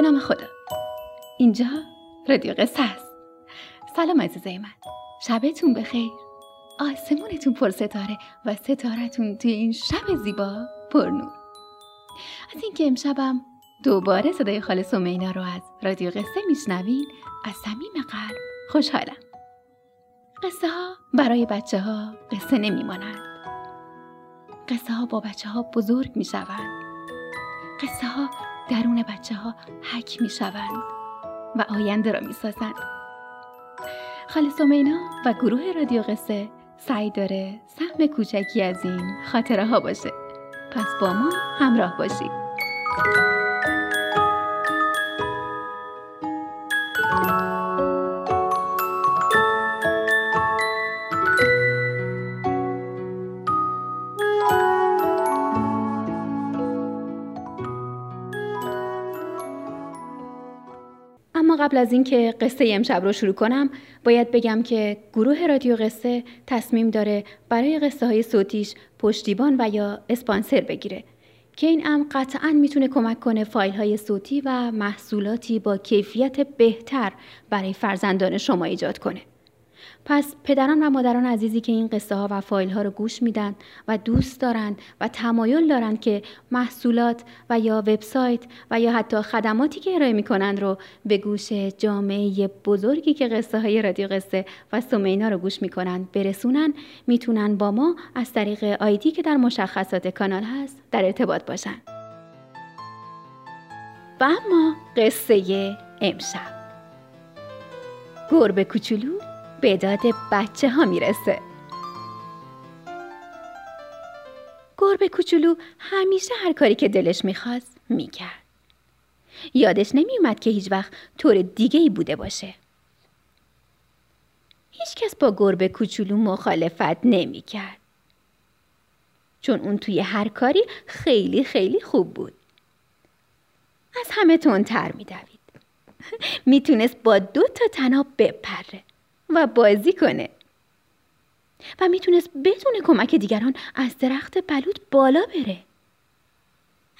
به نام خدا. اینجا رادیو قصه است. سلام عزیزای من. شبتون بخیر. آسمونتون پر ستاره و ستارتون توی این شب زیبا پر نور. از اینکه امشبم دوباره صدای خاله سمینا رو از رادیو قصه میشنوین از صمیم قلب خوشحالم. قصه ها برای بچه ها قصه نمیمانند. قصه ها با بچه ها بزرگ می شوند قصه ها درون بچه ها حک می شوند و آینده را می سازند خاله و گروه رادیو قصه سعی داره سهم کوچکی از این خاطره ها باشه. پس با ما همراه باشید. قبل از اینکه قصه امشب رو شروع کنم باید بگم که گروه رادیو قصه تصمیم داره برای قصه های صوتیش پشتیبان و یا اسپانسر بگیره که این امر قطعا می‌تونه کمک کنه فایل های صوتی و محصولاتی با کیفیت بهتر برای فرزندان شما ایجاد کنه. پس پدران و مادران عزیزی که این قصه ها و فایل ها رو گوش میدن و دوست دارند و تمایل دارند که محصولات و یا وبسایت و یا حتی خدماتی که ارائه می‌کنند رو به گوش جامعه بزرگی که قصه های رادیو قصه و سمینا رو گوش می‌کنند برسونن می‌تونن با ما از طریق آیدی که در مشخصات کانال هست در ارتباط باشن. و اما قصه امشب. گربه کوچولو به داد بچه ها می‌رسه. گربه کوچولو همیشه هر کاری که دلش می‌خواست می‌کرد. یادش نمیومد که هیچ وقت طور دیگه ای بوده باشه. هیچکس با گربه کوچولو مخالفت نمی‌کرد. چون اون توی هر کاری خیلی خیلی خوب بود. از همه تندتر میدوید. می‌تونست با دو تا تناب بپره. و بازی کنه. و می‌تونست بدون کمک دیگران از درخت بلود بالا بره.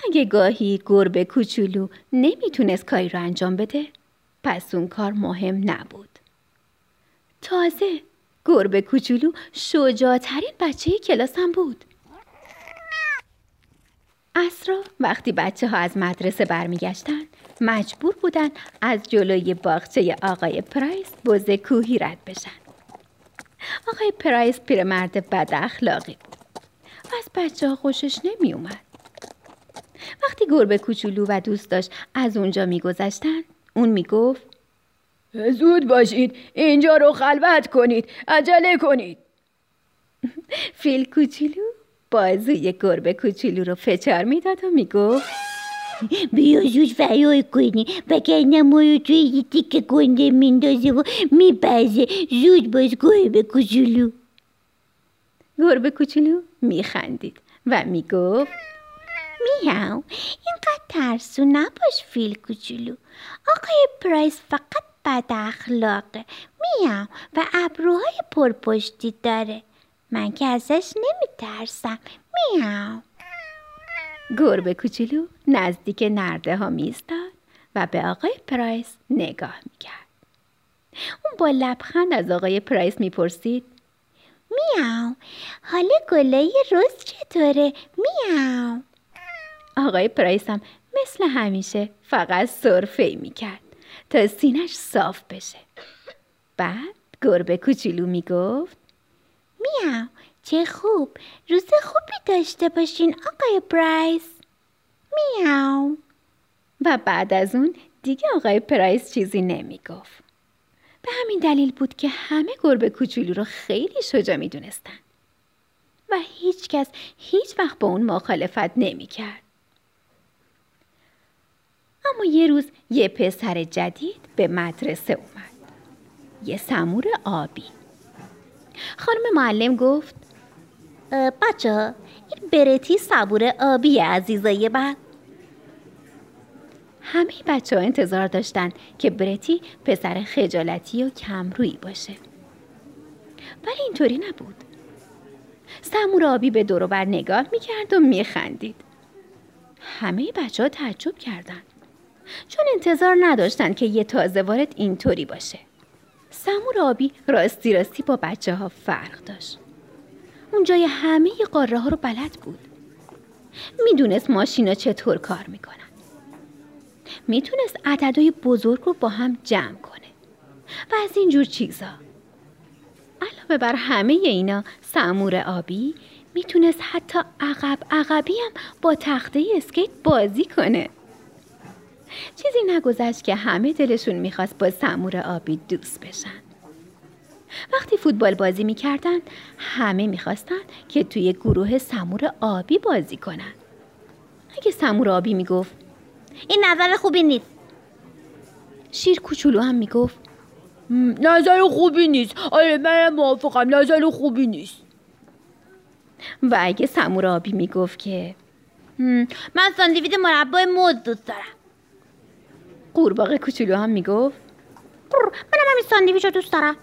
اگه گاهی گربه کوچولو نمی‌تونست کاری رو انجام بده پس اون کار مهم نبود. تازه گربه کوچولو شجاعترین بچه کلاسم بود. اسرا وقتی بچه ها از مدرسه برمیگشتن مجبور بودن از جلوی باغچه آقای پرایس بز کوهی رد بشن. آقای پرایس پیرمرد بد اخلاقی بود. و از بچه ها خوشش نمی اومد. وقتی گربه کوچولو و دوست داشت از اونجا میگذشتن اون می‌گفت زود باشید اینجا رو خلوت کنید عجله کنید. فیل کوچولو؟ بازوی گربه کوچولو رو فچار می‌داد و می‌گفت بیا زود فرار کنی. وگرنه ما رو توی یه تیکه گنده میندازه و میپزه. زود باز گربه کوچولو. گربه کوچولو میخندید و می‌گفت میاو اینقدر ترسو نباش فیل کوچولو. آقای پرایس فقط بد اخلاقه. میاو و ابروهای پرپشتی داره. من که ازش نمیترسم. میاو گربه کوچولو نزدیک نرده ها میستاد و به آقای پرایس نگاه می‌کرد. اون با لبخند از آقای پرایس می‌پرسید. میاو حال گلای روز چطوره؟ میاو آقای پرایس هم مثل همیشه فقط سرفه می‌کرد تا سینش صاف بشه. بعد گربه کوچولو می‌گفت. میاو چه خوب روز خوبی داشته باشین آقای پرایس میاو و بعد از اون دیگه آقای پرایس چیزی نمی‌گفت به همین دلیل بود که همه گربه کوچولو رو خیلی شجاع می‌دونستن و هیچ کس هیچ وقت با اون مخالفت نمی‌کرد. اما یه روز یه پسر جدید به مدرسه اومد. یه سمور آبی. خانم معلم گفت بچه این برتی صبور آبی عزیزای من. همه بچه ها انتظار داشتن که برتی پسر خجالتی و کمرویی باشه. ولی اینطوری نبود. سمور آبی به دور بر نگاه می‌کرد و میخندید. همه بچه ها تعجب کردند. چون انتظار نداشتن که یه تازه وارد اینطوری باشه. سمور آبی راستی راستی با بچه ها فرق داشت. اون جای همه قاره ها رو بلد بود. می‌دونست ماشینا چطور کار می‌کنن. می‌تونست عددهای بزرگ رو با هم جمع کنه. و از اینجور چیزا. علاوه بر همه اینا سمور آبی می‌تونست حتی عقب عقبی هم با تخته اسکیت بازی کنه. چیزی نگذشت که همه دلشون می‌خواست با سمور آبی دوست بشن. وقتی فوتبال بازی می‌کردن همه می‌خواستن که توی گروه سمور آبی بازی کنن. اگه سمور آبی می‌گفت این نظر خوبی نیست. شیر کوچولو هم می‌گفت نظر خوبی نیست. آره منم موافقم. نظر خوبی نیست. و اگه سمور آبی می‌گفت که من ساندویچ مربای موز دوست دارم. قورباغه کوچولو هم می‌گفت. منم همین ساندویچ رو دوست دارم.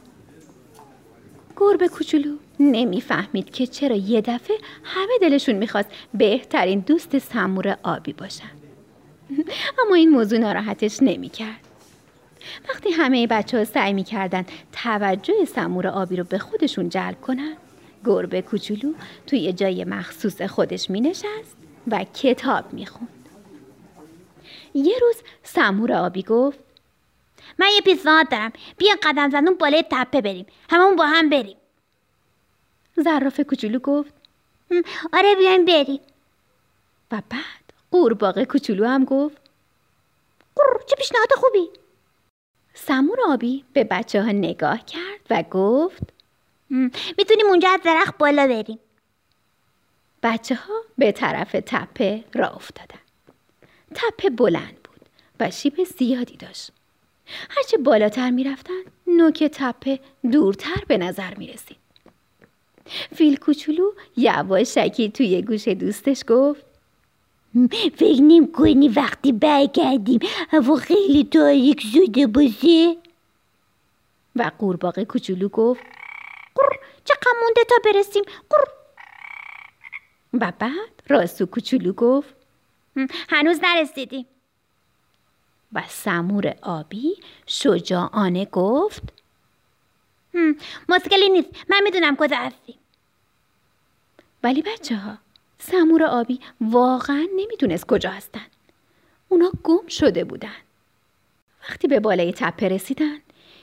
گربه کوچولو نمی‌فهمید که چرا یه دفعه همه دلشون می‌خواست بهترین دوست سمور آبی باشن. اما این موضوع ناراحتش نمی‌کرد. وقتی همه بچه ها سعی می‌کردن توجه سمور آبی رو به خودشون جلب کنن گربه کوچولو توی جای مخصوص خودش مینشست و کتاب می‌خوند. یه روز سمور آبی گفت من یه پیشنهاد دارم بیا قدم زنون بالای تپه بریم هممون با هم بریم. زراف کوچولو گفت آره بیایم بریم. و بعد قورباغه کوچولو هم گفت قر چه پیشنهاد خوبی. سمور آبی به بچه ها نگاه کرد و گفت می‌تونیم اونجا از درخت بالا بریم. بچه ها به طرف تپه را افتادن. تپه بلند بود و شیب زیادی داشت. هرچه بالاتر می‌رفتن نوک تپه دورتر به نظر می رسید. فیل کوچولو یواشکی توی گوش دوستش گفت فکر نمی کنی وقتی برگردیم هوا خیلی تاریک شده باشه؟ و قورباغه کوچولو گفت قر چقدر مونده تا برسیم؟ قر. و بعد راستو کوچولو گفت هنوز نرسیدیم و سمور آبی شجاعانه گفت مشکلی نیست. من می‌دونم کجا هستیم ولی بچه ها سمور آبی واقعا نمی‌دونست کجا هستن. اونا گم شده بودن. وقتی به بالای تپه رسیدن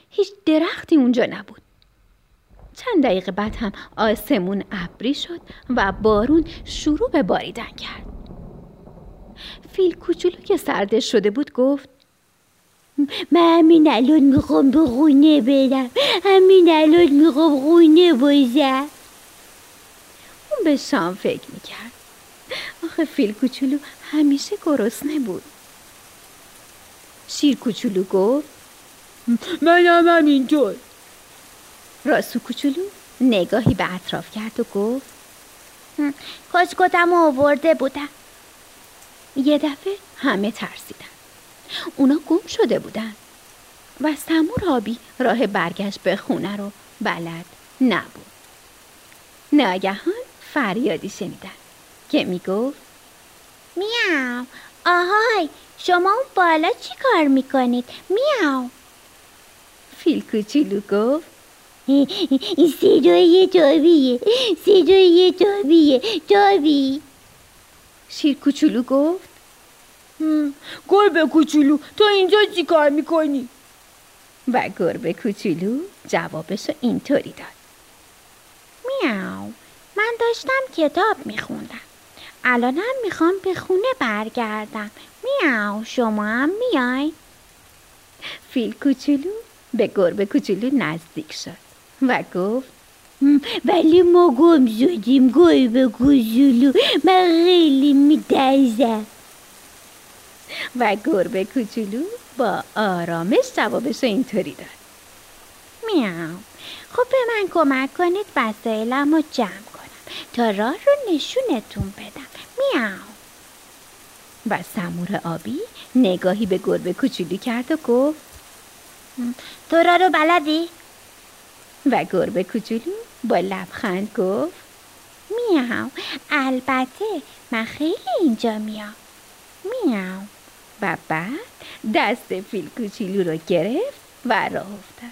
هیچ درختی اونجا نبود. چند دقیقه بعد هم آسمون ابری شد و بارون شروع به باریدن کرد. فیل کوچولو که سردش شده بود گفت من همین الان می‌خوام به خونه برم همین الان می‌خوام خونه بازم. اون به شام فکر می‌کرد. آخه فیل کوچولو همیشه گرسنه بود شیر کوچولو گفت منم همینطور. راسو کوچولو نگاهی به اطراف کرد و گفت کاش کتم آورده بودم. یه دفعه همه ترسیدن اونا گم شده بودن و سمور آبی راه برگشت به خونه رو بلد نبود ناگهان فریادی شنیدن که می‌گفت میاو آهای شما اون بالا چی کار می‌کنید میاو فیل کوچولو گفت این صدای تابیه صدای تابیه تابی شیر کوچولو گفت. گربه کوچولو تو اینجا چی کار می‌کنی؟ و گربه کوچولو جوابشو اینطوری داد. میاو من داشتم کتاب میخوندم. الانم می‌خوام به خونه برگردم. میاو شما هم میای فیل کوچولو به گربه کوچولو نزدیک شد و گفت. ولی ما گم شدیم گربه کوچولو من خیلی میترسم و گربه کوچولو با آرامش جوابش اینطوری داد میاو خب به من کمک کنید وسایلم رو جمع کنم تا راه رو نشونتون بدم میاو و سمور آبی نگاهی به گربه کوچولو کرد و گفت تو راه رو بلدی؟ و گربه کوچولو با لبخند گفت میاو البته من خیلی اینجا میام. میاو و بعد دست فیل کوچولو رو گرفت و راه افتاد.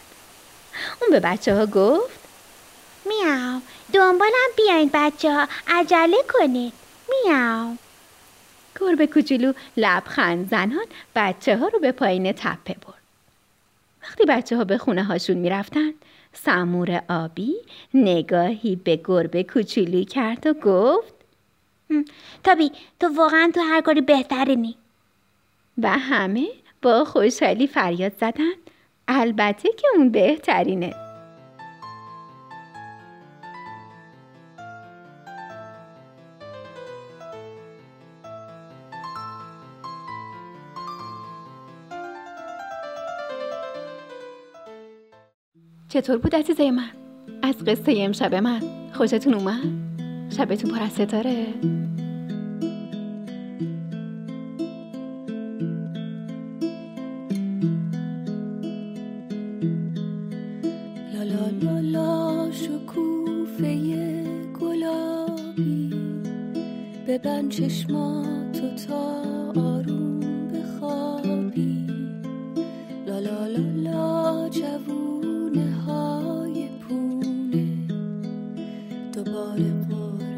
اون به بچه ها گفت میاو دنبالم بیاین بچه ها عجله کنید. میاو گربه کوچولو لبخند زنان بچه ها رو به پایین تپه برد. وقتی بچه ها به خونه هاشون می‌رفتن سمور آبی نگاهی به گربه کوچولو کرد و گفت تابی تو واقعا تو هر کاری بهترینی و همه با خوشحالی فریاد زدن البته که اون بهترینه. چطور بود عزیزه من؟ از قصه امشب من خوشتون اومد؟ شبتون پر از ستاره؟ شکوفه گلابی چشماتو تا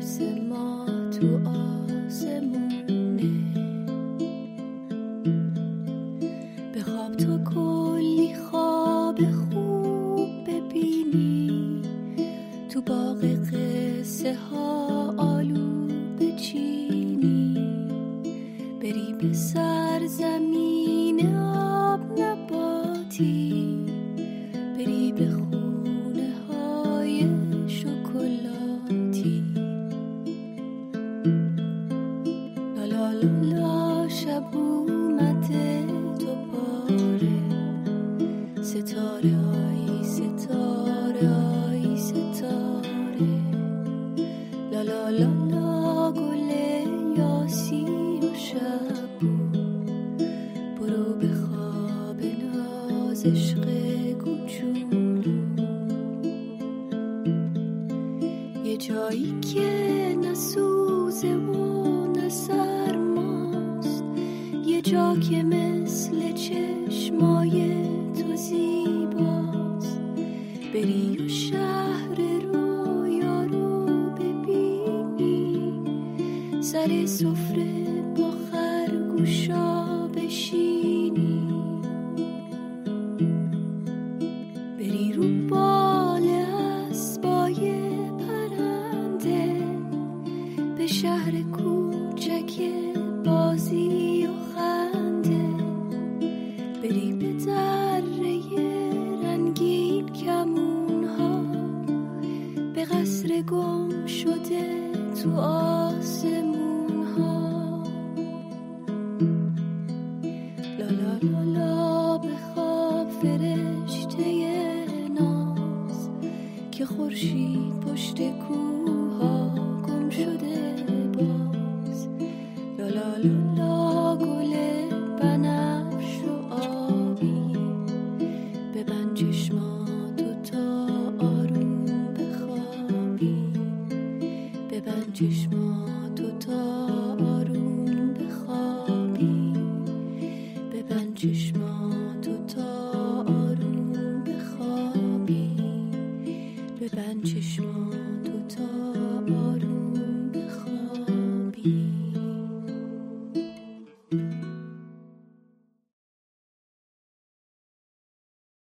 قرص ما تو آسمونه sécheresse. ببند